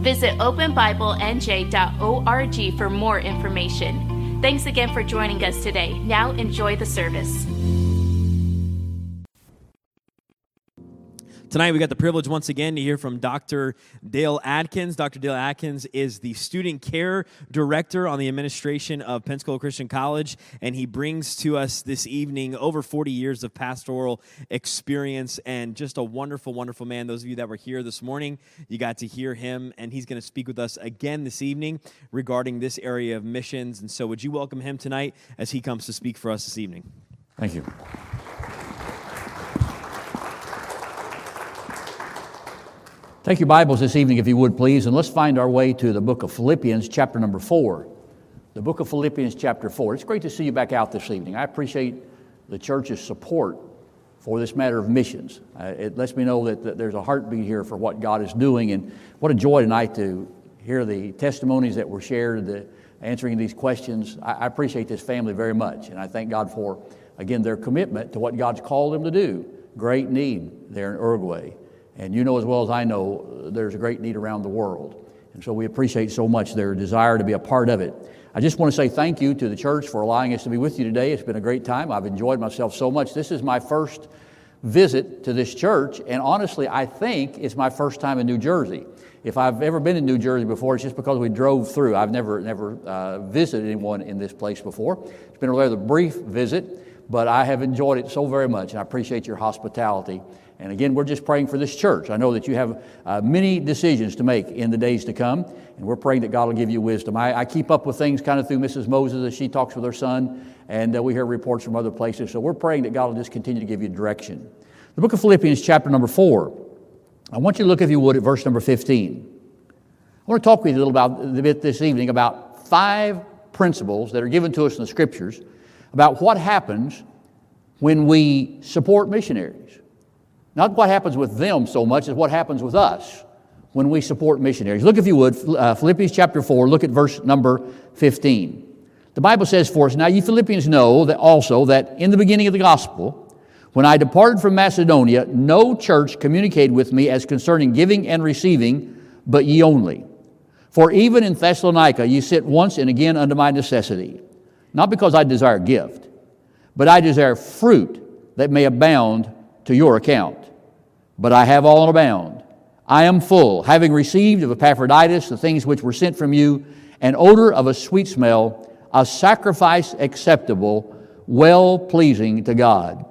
Visit openbiblenj.org for more information. Thanks again for joining us today. Now enjoy the service. Tonight, we got the privilege once again to hear from Dr. Dale Adkins. Dr. Dale Adkins is the student care director on the administration of Pensacola Christian College, and he brings to us this evening over 40 years of pastoral experience and just a wonderful, wonderful man. Those of you that were here this morning, you got to hear him, and he's going to speak with us again this evening regarding this area of missions. And so, would you welcome him tonight as he comes to speak for us this evening? Thank you. Take your Bibles this evening, if you would, please, and let's find our way to the book of Philippians, chapter number four. The book of Philippians, chapter four. It's great to see you back out this evening. I appreciate the church's support for this matter of missions. Uh, it lets me know that, that there's a heartbeat here for what God is doing, and what a joy tonight to hear the testimonies that were shared, the answering these questions. I, I appreciate this family very much, and I thank God for, again, their commitment to what God's called them to do. Great need there in Uruguay. And you know as well as I know, there's a great need around the world. And so we appreciate so much their desire to be a part of it. I just want to say thank you to the church for allowing us to be with you today. It's been a great time. I've enjoyed myself so much. This is my first visit to this church, and honestly, I think it's my first time in New Jersey. If I've ever been in New Jersey before, it's just because we drove through. I've never, never uh, visited anyone in this place before. It's been a rather brief visit, but I have enjoyed it so very much, and I appreciate your hospitality and again, we're just praying for this church. I know that you have uh, many decisions to make in the days to come, and we're praying that God will give you wisdom. I, I keep up with things kind of through Mrs. Moses as she talks with her son, and uh, we hear reports from other places. So we're praying that God will just continue to give you direction. The book of Philippians, chapter number four. I want you to look, if you would, at verse number 15. I want to talk with you a little about a bit this evening about five principles that are given to us in the scriptures about what happens when we support missionaries. Not what happens with them so much as what happens with us when we support missionaries. Look, if you would, uh, Philippians chapter 4, look at verse number 15. The Bible says for us, Now you Philippians know that also that in the beginning of the gospel, when I departed from Macedonia, no church communicated with me as concerning giving and receiving, but ye only. For even in Thessalonica ye sit once and again unto my necessity, not because I desire gift, but I desire fruit that may abound to your account. But I have all in abound. I am full, having received of Epaphroditus the things which were sent from you, an odor of a sweet smell, a sacrifice acceptable, well pleasing to God.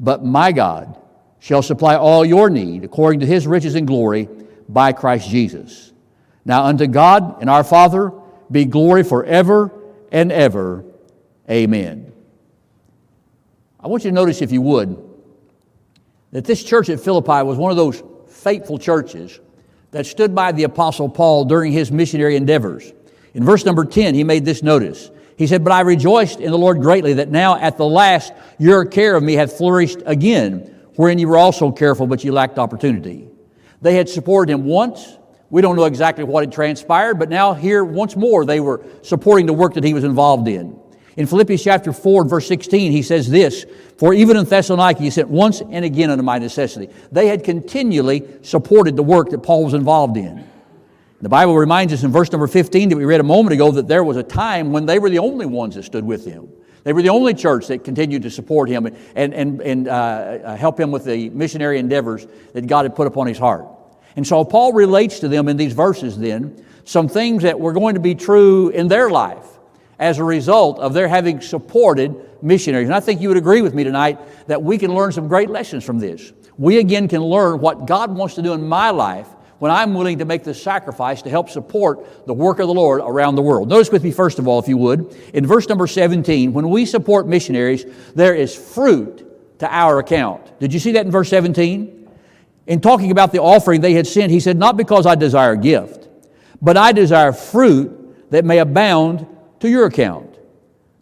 But my God shall supply all your need according to his riches and glory by Christ Jesus. Now unto God and our Father be glory forever and ever. Amen. I want you to notice, if you would, that this church at Philippi was one of those faithful churches that stood by the Apostle Paul during his missionary endeavors. In verse number 10, he made this notice. He said, But I rejoiced in the Lord greatly that now at the last your care of me hath flourished again, wherein you were also careful, but you lacked opportunity. They had supported him once. We don't know exactly what had transpired, but now here once more they were supporting the work that he was involved in. In Philippians chapter 4 verse 16, he says this, For even in Thessalonica he sent once and again unto my necessity. They had continually supported the work that Paul was involved in. The Bible reminds us in verse number 15 that we read a moment ago that there was a time when they were the only ones that stood with him. They were the only church that continued to support him and, and, and uh, uh help him with the missionary endeavors that God had put upon his heart. And so Paul relates to them in these verses then some things that were going to be true in their life as a result of their having supported missionaries. And I think you would agree with me tonight that we can learn some great lessons from this. We again can learn what God wants to do in my life when I'm willing to make the sacrifice to help support the work of the Lord around the world. Notice with me, first of all, if you would, in verse number 17, when we support missionaries, there is fruit to our account. Did you see that in verse 17? In talking about the offering they had sent, he said, Not because I desire gift, but I desire fruit that may abound to your account.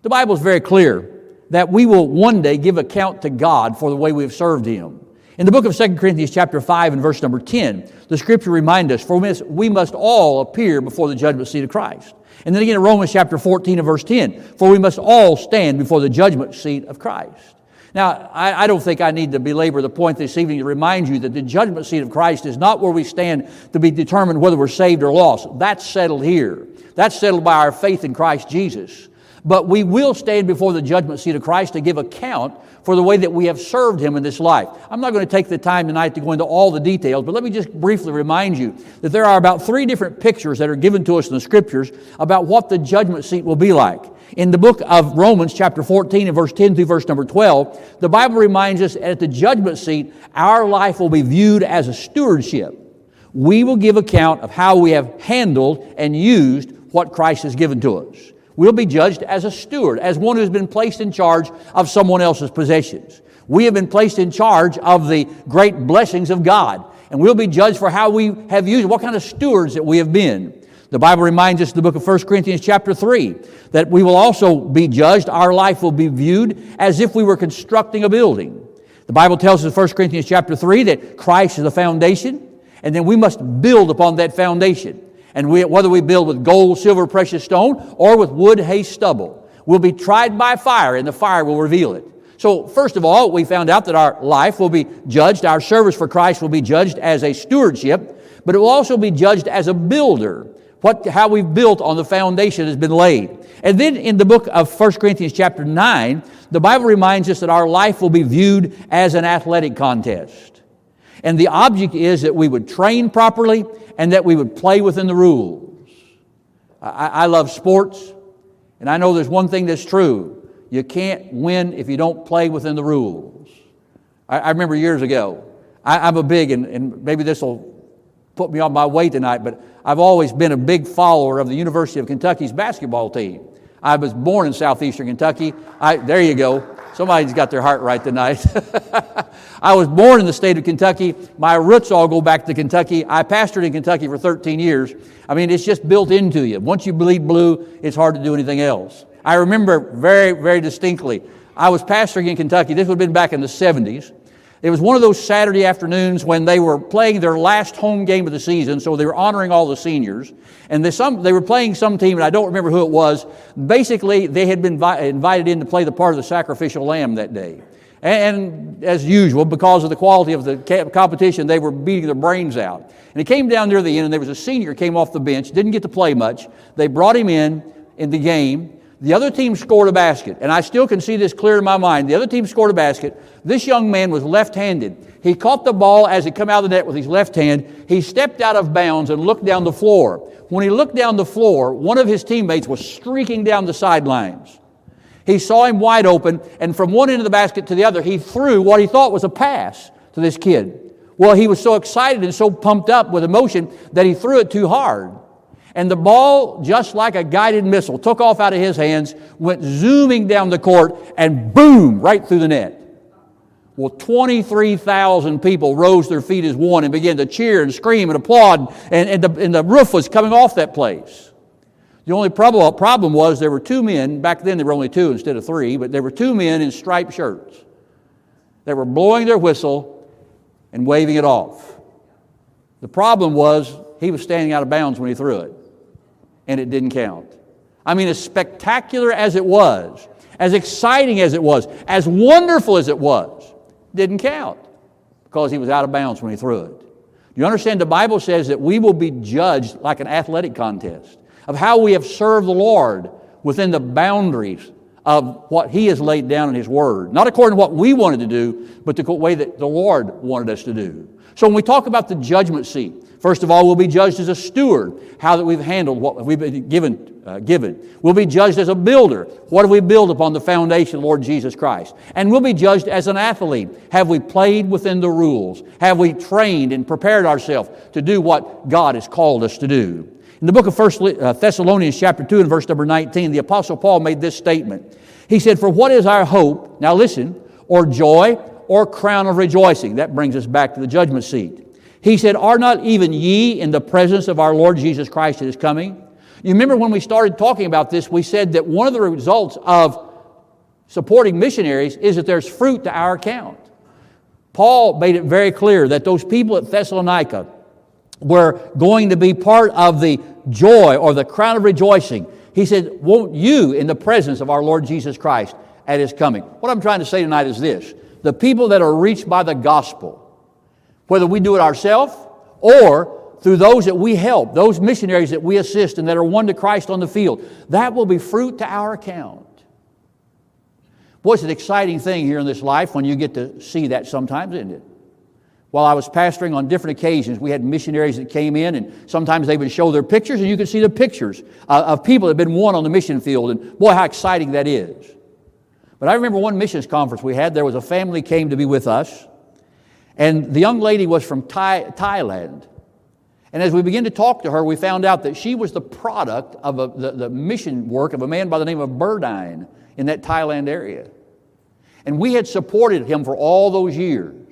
The Bible is very clear that we will one day give account to God for the way we've served Him. In the book of 2 Corinthians chapter 5 and verse number 10, the scripture reminds us, for we must all appear before the judgment seat of Christ. And then again in Romans chapter 14 and verse 10, for we must all stand before the judgment seat of Christ. Now, I, I, don't think I need to belabor the point this evening to remind you that the judgment seat of Christ is not where we stand to be determined whether we're saved or lost. That's settled here. That's settled by our faith in Christ Jesus. But we will stand before the judgment seat of Christ to give account for the way that we have served Him in this life. I'm not going to take the time tonight to go into all the details, but let me just briefly remind you that there are about three different pictures that are given to us in the Scriptures about what the judgment seat will be like. In the book of Romans, chapter 14, and verse 10 through verse number 12, the Bible reminds us at the judgment seat, our life will be viewed as a stewardship. We will give account of how we have handled and used what Christ has given to us. We'll be judged as a steward, as one who's been placed in charge of someone else's possessions. We have been placed in charge of the great blessings of God, and we'll be judged for how we have used, what kind of stewards that we have been. The Bible reminds us in the book of 1 Corinthians chapter 3 that we will also be judged, our life will be viewed as if we were constructing a building. The Bible tells us in 1 Corinthians chapter 3 that Christ is the foundation, and then we must build upon that foundation. And we, whether we build with gold, silver, precious stone, or with wood, hay, stubble, we'll be tried by fire, and the fire will reveal it. So, first of all, we found out that our life will be judged, our service for Christ will be judged as a stewardship, but it will also be judged as a builder. What, how we've built on the foundation has been laid. And then in the book of 1 Corinthians, chapter 9, the Bible reminds us that our life will be viewed as an athletic contest. And the object is that we would train properly and that we would play within the rules. I, I love sports, and I know there's one thing that's true. You can't win if you don't play within the rules. I, I remember years ago, I, am a big, and, and maybe this will put me on my way tonight, but I've always been a big follower of the University of Kentucky's basketball team. I was born in southeastern Kentucky. I, there you go. Somebody's got their heart right tonight. I was born in the state of Kentucky. My roots all go back to Kentucky. I pastored in Kentucky for 13 years. I mean, it's just built into you. Once you bleed blue, it's hard to do anything else. I remember very, very distinctly. I was pastoring in Kentucky. This would have been back in the 70s. It was one of those Saturday afternoons when they were playing their last home game of the season, so they were honoring all the seniors. And they, some, they were playing some team, and I don't remember who it was. Basically, they had been vi- invited in to play the part of the sacrificial lamb that day. And, and as usual, because of the quality of the ca- competition, they were beating their brains out. And it came down near the end, and there was a senior came off the bench, didn't get to play much. They brought him in in the game. The other team scored a basket, and I still can see this clear in my mind. The other team scored a basket. This young man was left-handed. He caught the ball as it came out of the net with his left hand. He stepped out of bounds and looked down the floor. When he looked down the floor, one of his teammates was streaking down the sidelines. He saw him wide open, and from one end of the basket to the other, he threw what he thought was a pass to this kid. Well, he was so excited and so pumped up with emotion that he threw it too hard. And the ball, just like a guided missile, took off out of his hands, went zooming down the court, and boom, right through the net. Well, 23,000 people rose their feet as one and began to cheer and scream and applaud, and, and, the, and the roof was coming off that place. The only problem, problem was there were two men, back then there were only two instead of three, but there were two men in striped shirts. They were blowing their whistle and waving it off. The problem was he was standing out of bounds when he threw it and it didn't count. I mean, as spectacular as it was, as exciting as it was, as wonderful as it was, didn't count because he was out of bounds when he threw it. You understand? The Bible says that we will be judged like an athletic contest of how we have served the Lord within the boundaries of what He has laid down in His Word. Not according to what we wanted to do, but the way that the Lord wanted us to do. So when we talk about the judgment seat, First of all, we'll be judged as a steward, how that we've handled what we've been given. Uh, given. We'll be judged as a builder. What have we built upon the foundation, of Lord Jesus Christ? And we'll be judged as an athlete. Have we played within the rules? Have we trained and prepared ourselves to do what God has called us to do? In the book of First uh, Thessalonians, chapter 2, and verse number 19, the Apostle Paul made this statement. He said, For what is our hope? Now listen, or joy, or crown of rejoicing? That brings us back to the judgment seat. He said, Are not even ye in the presence of our Lord Jesus Christ that is coming? You remember when we started talking about this, we said that one of the results of supporting missionaries is that there's fruit to our account. Paul made it very clear that those people at Thessalonica were going to be part of the joy or the crown of rejoicing. He said, Won't you in the presence of our Lord Jesus Christ at his coming? What I'm trying to say tonight is this the people that are reached by the gospel, whether we do it ourselves or through those that we help, those missionaries that we assist and that are won to Christ on the field, that will be fruit to our account. Boy, it's an exciting thing here in this life when you get to see that sometimes, isn't it? While I was pastoring on different occasions, we had missionaries that came in, and sometimes they would show their pictures, and you could see the pictures of people that had been won on the mission field, and boy, how exciting that is. But I remember one missions conference we had, there was a family came to be with us, and the young lady was from Thai, Thailand. And as we began to talk to her, we found out that she was the product of a, the, the mission work of a man by the name of Burdine in that Thailand area. And we had supported him for all those years.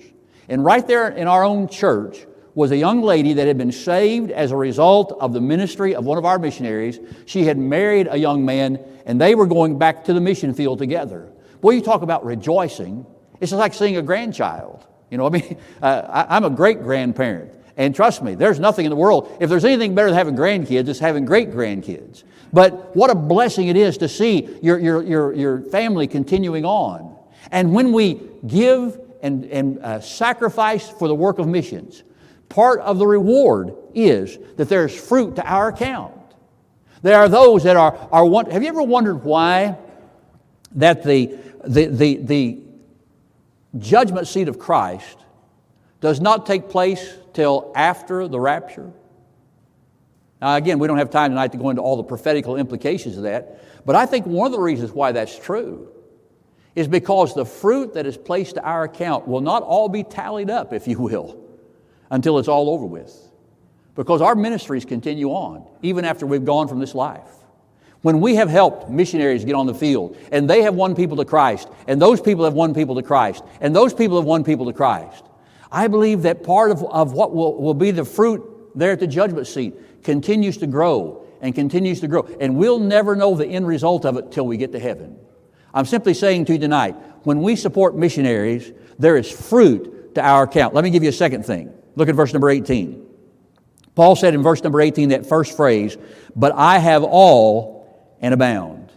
And right there in our own church was a young lady that had been saved as a result of the ministry of one of our missionaries. She had married a young man, and they were going back to the mission field together. Boy, you talk about rejoicing. It's just like seeing a grandchild. You know, I mean, uh, I, I'm a great grandparent. And trust me, there's nothing in the world. If there's anything better than having grandkids, it's having great grandkids. But what a blessing it is to see your, your, your, your family continuing on. And when we give and, and uh, sacrifice for the work of missions, part of the reward is that there's fruit to our account. There are those that are, are have you ever wondered why that the, the, the, the judgment seat of Christ does not take place till after the rapture? Now, again, we don't have time tonight to go into all the prophetical implications of that, but I think one of the reasons why that's true is because the fruit that is placed to our account will not all be tallied up, if you will, until it's all over with. Because our ministries continue on, even after we've gone from this life. When we have helped missionaries get on the field, and they have won people to Christ, and those people have won people to Christ, and those people have won people to Christ, I believe that part of, of what will, will be the fruit there at the judgment seat continues to grow and continues to grow. And we'll never know the end result of it till we get to heaven. I'm simply saying to you tonight, when we support missionaries, there is fruit to our account. Let me give you a second thing. Look at verse number 18. Paul said in verse number 18, that first phrase, but I have all and abound.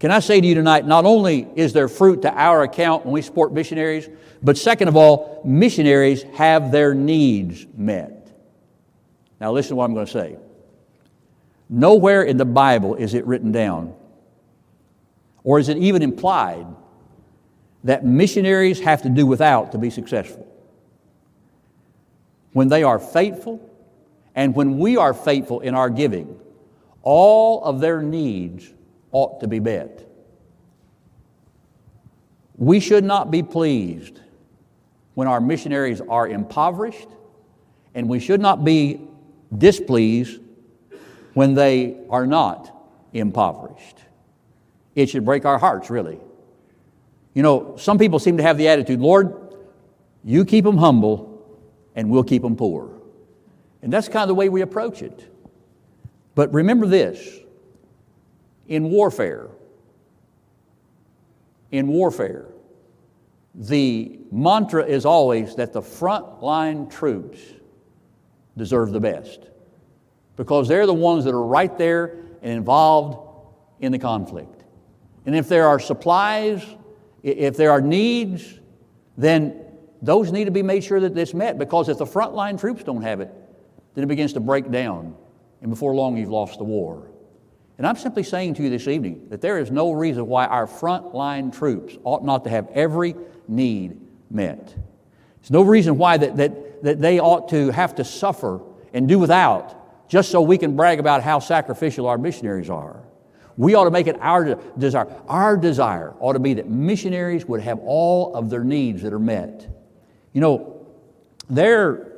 Can I say to you tonight, not only is there fruit to our account when we support missionaries, but second of all, missionaries have their needs met. Now, listen to what I'm going to say. Nowhere in the Bible is it written down or is it even implied that missionaries have to do without to be successful? When they are faithful and when we are faithful in our giving, all of their needs ought to be met. We should not be pleased when our missionaries are impoverished, and we should not be displeased when they are not impoverished. It should break our hearts, really. You know, some people seem to have the attitude, Lord, you keep them humble and we'll keep them poor. And that's kind of the way we approach it. But remember this in warfare, in warfare, the mantra is always that the frontline troops deserve the best because they're the ones that are right there and involved in the conflict. And if there are supplies, if there are needs, then those need to be made sure that it's met because if the frontline troops don't have it, then it begins to break down. And before long, you've lost the war. And I'm simply saying to you this evening that there is no reason why our frontline troops ought not to have every need met. There's no reason why that, that, that they ought to have to suffer and do without just so we can brag about how sacrificial our missionaries are. We ought to make it our desire. Our desire ought to be that missionaries would have all of their needs that are met. You know, they're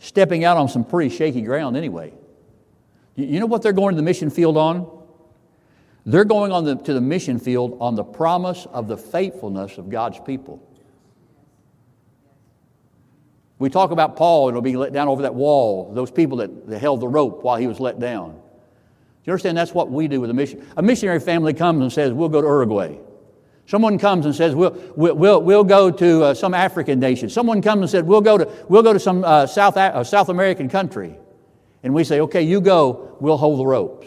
stepping out on some pretty shaky ground anyway. You know what they're going to the mission field on? They're going on the, to the mission field on the promise of the faithfulness of God's people. We talk about Paul, and it'll be let down over that wall, those people that, that held the rope while he was let down. Do you understand? That's what we do with a mission. A missionary family comes and says, We'll go to Uruguay. Someone comes and says, We'll, we'll, we'll, we'll go to uh, some African nation. Someone comes and says, We'll go to, we'll go to some uh, South, uh, South American country. And we say, Okay, you go, we'll hold the ropes.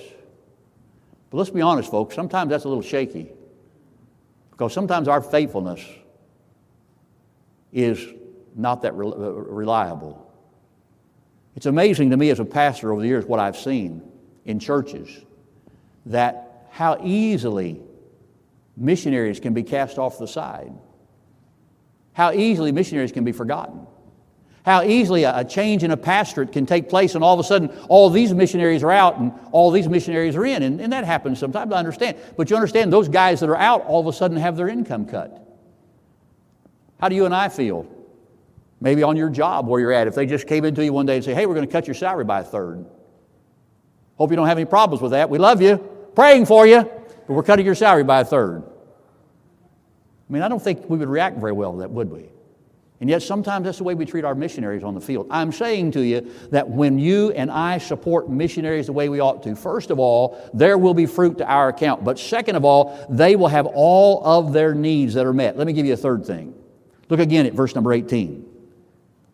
But let's be honest, folks, sometimes that's a little shaky. Because sometimes our faithfulness is not that uh, reliable. It's amazing to me as a pastor over the years what I've seen in churches that how easily missionaries can be cast off the side, how easily missionaries can be forgotten, how easily a, change in a pastorate can take place, and all of a sudden all these missionaries are out and all these missionaries are in. And, and that happens sometimes, I understand. But you understand, those guys that are out all of a sudden have their income cut. How do you and I feel Maybe on your job where you're at, if they just came into you one day and say, hey, we're going to cut your salary by a third. Hope you don't have any problems with that. We love you, praying for you, but we're cutting your salary by a third. I mean, I don't think we would react very well to that, would we? And yet, sometimes that's the way we treat our missionaries on the field. I'm saying to you that when you and I support missionaries the way we ought to, first of all, there will be fruit to our account. But second of all, they will have all of their needs that are met. Let me give you a third thing. Look again at verse number 18.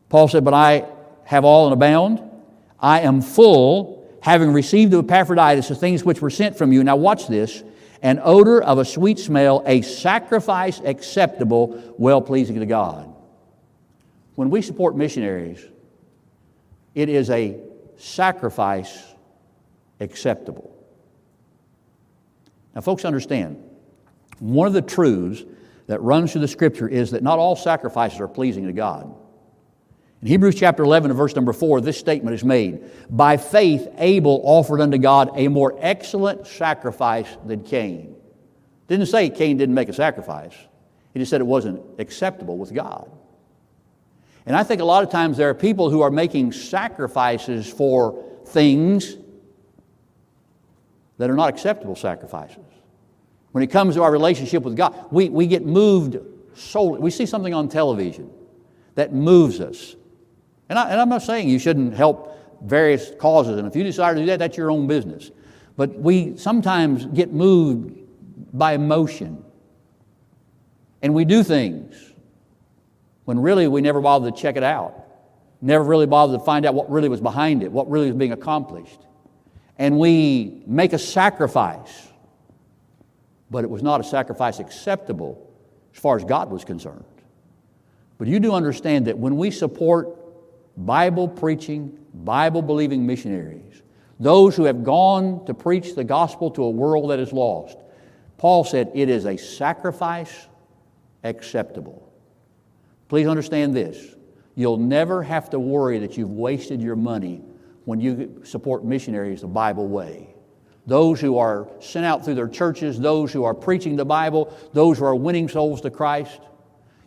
Paul said, But I have all and abound. I am full, having received of Epaphroditus the things which were sent from you. Now, watch this an odor of a sweet smell, a sacrifice acceptable, well pleasing to God. When we support missionaries, it is a sacrifice acceptable. Now, folks, understand one of the truths that runs through the scripture is that not all sacrifices are pleasing to God. In Hebrews chapter 11 and verse number 4, this statement is made By faith, Abel offered unto God a more excellent sacrifice than Cain. Didn't say Cain didn't make a sacrifice, he just said it wasn't acceptable with God. And I think a lot of times there are people who are making sacrifices for things that are not acceptable sacrifices. When it comes to our relationship with God, we, we get moved solely. We see something on television that moves us. And, I, and I'm not saying you shouldn't help various causes, and if you decide to do that, that's your own business. But we sometimes get moved by emotion. And we do things when really we never bothered to check it out, never really bothered to find out what really was behind it, what really was being accomplished. And we make a sacrifice, but it was not a sacrifice acceptable as far as God was concerned. But you do understand that when we support Bible preaching, Bible believing missionaries, those who have gone to preach the gospel to a world that is lost. Paul said it is a sacrifice acceptable. Please understand this. You'll never have to worry that you've wasted your money when you support missionaries the Bible way. Those who are sent out through their churches, those who are preaching the Bible, those who are winning souls to Christ,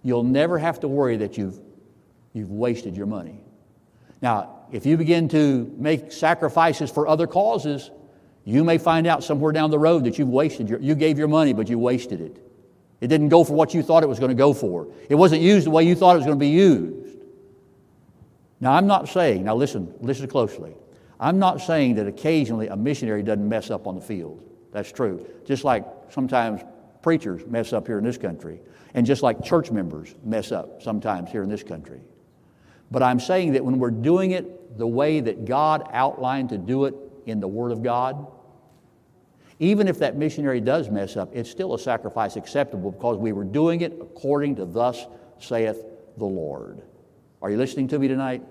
you'll never have to worry that you've, you've wasted your money. Now, if you begin to make sacrifices for other causes, you may find out somewhere down the road that you've wasted your, you gave your money, but you wasted it. It didn't go for what you thought it was going to go for. It wasn't used the way you thought it was going to be used. Now, I'm not saying, now listen, listen closely. I'm not saying that occasionally a missionary doesn't mess up on the field. That's true. Just like sometimes preachers mess up here in this country, and just like church members mess up sometimes here in this country. But I'm saying that when we're doing it the way that God outlined to do it in the Word of God, even if that missionary does mess up, it's still a sacrifice acceptable because we were doing it according to thus saith the Lord. Are you listening to me tonight?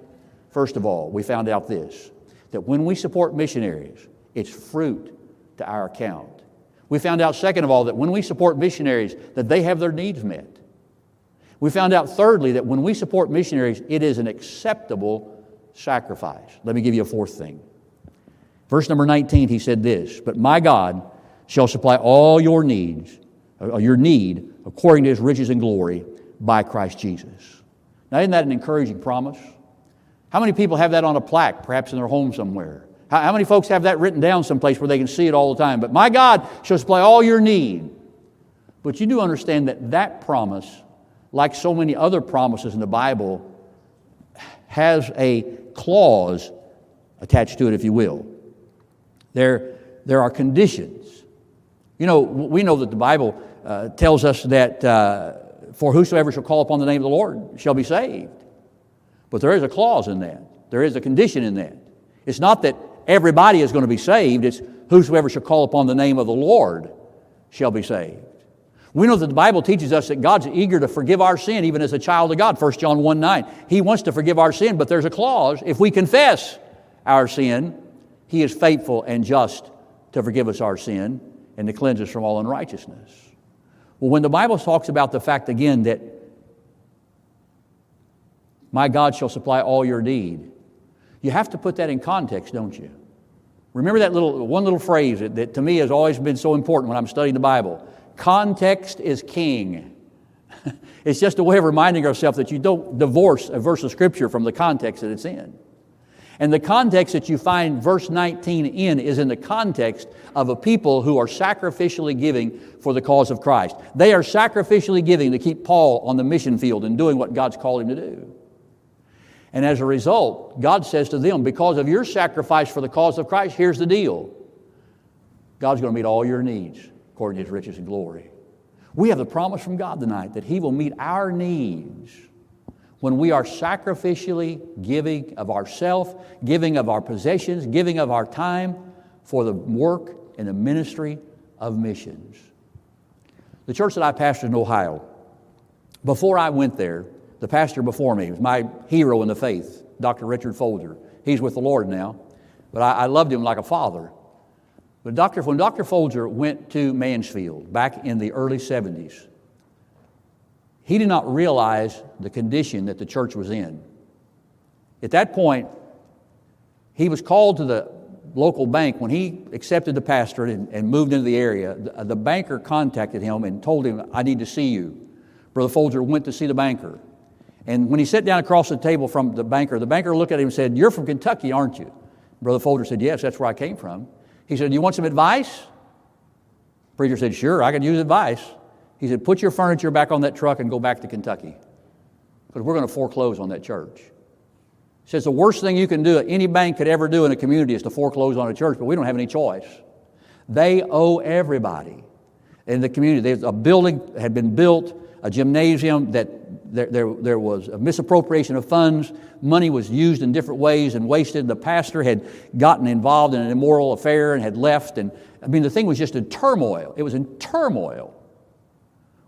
First of all, we found out this that when we support missionaries, it's fruit to our account. We found out, second of all, that when we support missionaries, that they have their needs met. We found out, thirdly, that when we support missionaries, it is an acceptable sacrifice. Let me give you a fourth thing. Verse number 19, he said this But my God shall supply all your needs, uh, your need, according to his riches and glory by Christ Jesus. Now, isn't that an encouraging promise? How many people have that on a plaque, perhaps in their home somewhere? How, how many folks have that written down someplace where they can see it all the time? But my God shall supply all your need. But you do understand that that promise like so many other promises in the Bible, has a clause attached to it, if you will. There, there are conditions. You know, we know that the Bible uh, tells us that uh, for whosoever shall call upon the name of the Lord shall be saved. But there is a clause in that, there is a condition in that. It's not that everybody is going to be saved, it's whosoever shall call upon the name of the Lord shall be saved. We know that the Bible teaches us that God's eager to forgive our sin, even as a child of God. 1 John 1 9. He wants to forgive our sin, but there's a clause. If we confess our sin, He is faithful and just to forgive us our sin and to cleanse us from all unrighteousness. Well, when the Bible talks about the fact again that my God shall supply all your need, you have to put that in context, don't you? Remember that little one little phrase that, that to me has always been so important when I'm studying the Bible. Context is king. it's just a way of reminding ourselves that you don't divorce a verse of Scripture from the context that it's in. And the context that you find verse 19 in is in the context of a people who are sacrificially giving for the cause of Christ. They are sacrificially giving to keep Paul on the mission field and doing what God's called him to do. And as a result, God says to them, Because of your sacrifice for the cause of Christ, here's the deal God's going to meet all your needs according to his riches and glory. We have the promise from God tonight that he will meet our needs when we are sacrificially giving of ourself, giving of our possessions, giving of our time for the work and the ministry of missions. The church that I pastored in Ohio, before I went there, the pastor before me was my hero in the faith, Dr. Richard Folger. He's with the Lord now, but I, I loved him like a father. But Dr., when Dr. Folger went to Mansfield back in the early 70s, he did not realize the condition that the church was in. At that point, he was called to the local bank when he accepted the pastorate and, and moved into the area. The, uh, the, banker contacted him and told him, I need to see you. Brother Folger went to see the banker. And when he sat down across the table from the banker, the banker looked at him and said, You're from Kentucky, aren't you? Brother Folger said, Yes, that's where I came from. He said, You want some advice? Preacher said, Sure, I can use advice. He said, Put your furniture back on that truck and go back to Kentucky because we're going to foreclose on that church. He says, The worst thing you can do, any bank could ever do in a community is to foreclose on a church, but we don't have any choice. They owe everybody in the community. There's a building had been built, a gymnasium that there, there, there, was a misappropriation of funds. Money was used in different ways and wasted. The pastor had gotten involved in an immoral affair and had left. And I mean, the thing was just in turmoil. It was in turmoil.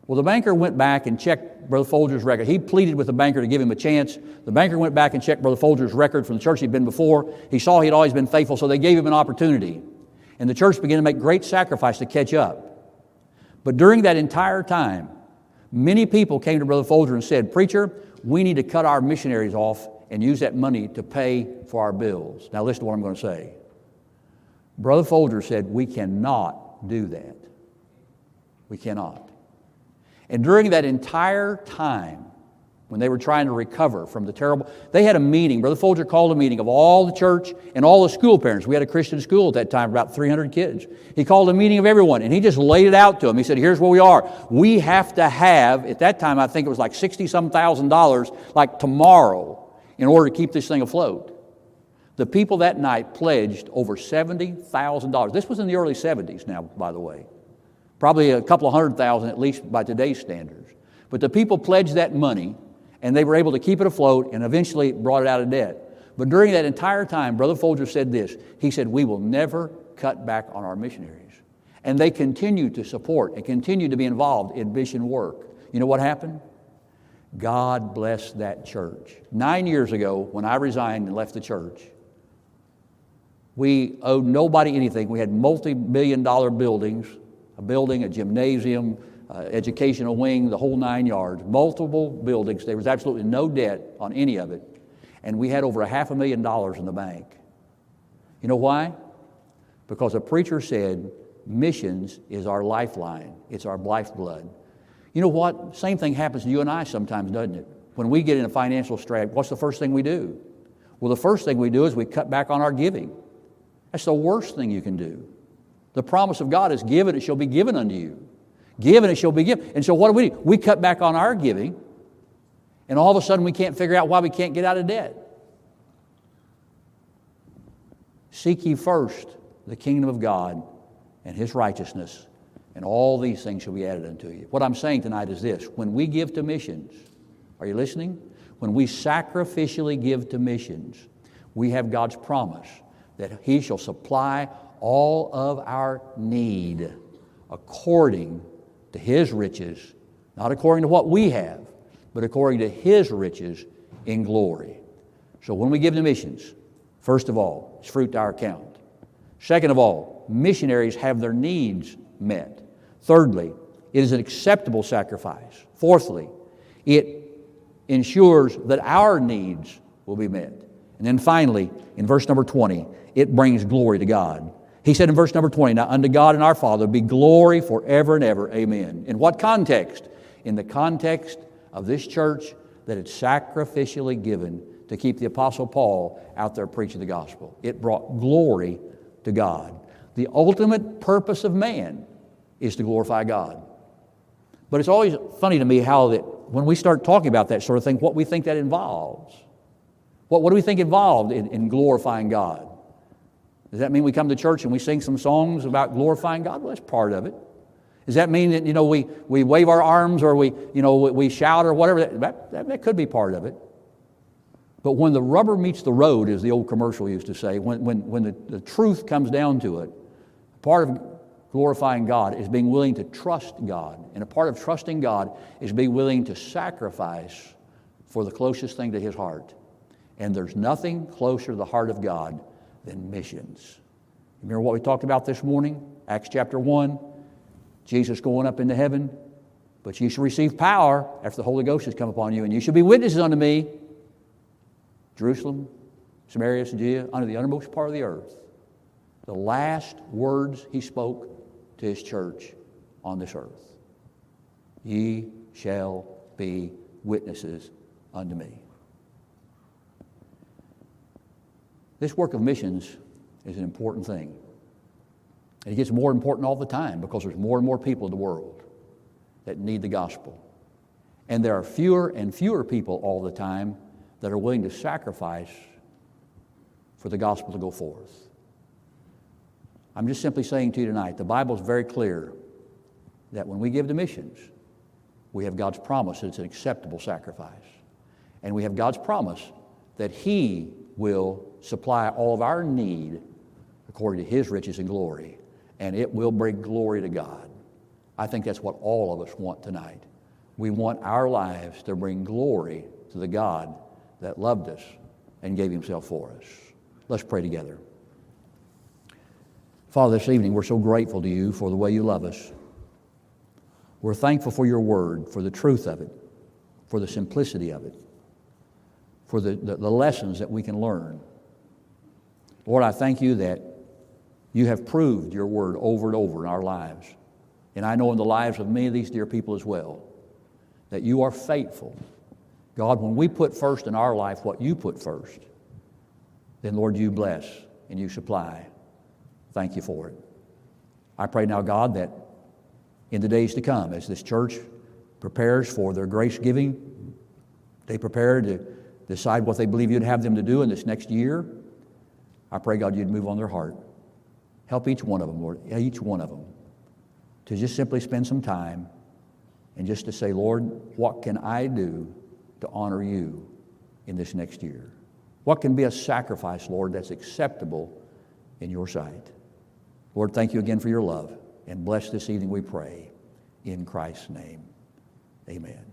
Well, the banker went back and checked Brother Folger's record. He pleaded with the banker to give him a chance. The banker went back and checked Brother Folger's record from the church he'd been before. He saw he'd always been faithful, so they gave him an opportunity. And the church began to make great sacrifice to catch up. But during that entire time, many people came to Brother Folger and said, Preacher, we need to cut our missionaries off and use that money to pay for our bills. Now, listen to what I'm going to say. Brother Folger said, We cannot do that. We cannot. And during that entire time, when they were trying to recover from the terrible, they had a meeting. Brother Folger called a meeting of all the church and all the school parents. We had a Christian school at that time, about 300 kids. He called a meeting of everyone and he just laid it out to them. He said, Here's where we are. We have to have, at that time, I think it was like 60 some thousand dollars, like tomorrow, in order to keep this thing afloat. The people that night pledged over $70,000. This was in the early 70s now, by the way probably a couple of hundred thousand at least by today's standards. But the people pledged that money and they were able to keep it afloat and eventually brought it out of debt. But during that entire time, Brother Folger said this He said, We will never cut back on our missionaries. And they continued to support and continued to be involved in mission work. You know what happened? God blessed that church. Nine years ago, when I resigned and left the church, we owed nobody anything. We had multi million dollar buildings a building, a gymnasium, uh, educational wing, the whole nine yards, multiple buildings. There was absolutely no debt on any of it. And we had over a half a million dollars in the bank. You know why? Because a preacher said, missions is our lifeline, it's our lifeblood. You know what? Same thing happens to you and I sometimes, doesn't it? When we get in a financial strap, what's the first thing we do? Well, the first thing we do is we cut back on our giving. That's the worst thing you can do. The promise of God is given, it shall be given unto you. Give and it shall be given. And so what do we do? We cut back on our giving, and all of a sudden we can't figure out why we can't get out of debt. Seek ye first the kingdom of God and his righteousness, and all these things shall be added unto you. What I'm saying tonight is this when we give to missions, are you listening? When we sacrificially give to missions, we have God's promise that he shall supply all of our need according to His riches, not according to what we have, but according to His riches in glory. So when we give to missions, first of all, it's fruit to our account. Second of all, missionaries have their needs met. Thirdly, it is an acceptable sacrifice. Fourthly, it ensures that our needs will be met. And then finally, in verse number 20, it brings glory to God. He said in verse number 20, Now unto God and our Father be glory forever and ever. Amen. In what context? In the context of this church that it's sacrificially given to keep the Apostle Paul out there preaching the gospel. It brought glory to God. The ultimate purpose of man is to glorify God. But it's always funny to me how that when we start talking about that sort of thing, what we think that involves. What, what do we think involved in, in glorifying God? Does that mean we come to church and we sing some songs about glorifying God? Well, that's part of it. Does that mean that, you know, we, we wave our arms or we, you know, we shout or whatever? That, that, that could be part of it. But when the rubber meets the road, as the old commercial used to say, when, when, when the, the truth comes down to it, part of glorifying God is being willing to trust God. And a part of trusting God is being willing to sacrifice for the closest thing to His heart. And there's nothing closer to the heart of God than missions. Remember what we talked about this morning? Acts chapter 1. Jesus going up into heaven. But you shall receive power after the Holy Ghost has come upon you, and you shall be witnesses unto me. Jerusalem, Samaria, Judea, unto the uttermost part of the earth. The last words he spoke to his church on this earth. Ye shall be witnesses unto me. This work of missions is an important thing. It gets more important all the time because there's more and more people in the world that need the gospel. And there are fewer and fewer people all the time that are willing to sacrifice for the gospel to go forth. I'm just simply saying to you tonight the Bible is very clear that when we give to missions, we have God's promise that it's an acceptable sacrifice. And we have God's promise that He will supply all of our need according to His riches and glory, and it will bring glory to God. I think that's what all of us want tonight. We want our lives to bring glory to the God that loved us and gave Himself for us. Let's pray together. Father, this evening we're so grateful to you for the way you love us. We're thankful for your word, for the truth of it, for the simplicity of it, for the, the, the lessons that we can learn. Lord, I thank you that you have proved your word over and over in our lives. And I know in the lives of many of these dear people as well, that you are faithful. God, when we put first in our life what you put first, then Lord, you bless and you supply. Thank you for it. I pray now, God, that in the days to come, as this church prepares for their grace giving, they prepare to decide what they believe you'd have them to do in this next year. I pray, God, you'd move on their heart. Help each one of them, Lord, each one of them, to just simply spend some time and just to say, Lord, what can I do to honor you in this next year? What can be a sacrifice, Lord, that's acceptable in your sight? Lord, thank you again for your love. And bless this evening, we pray. In Christ's name, amen.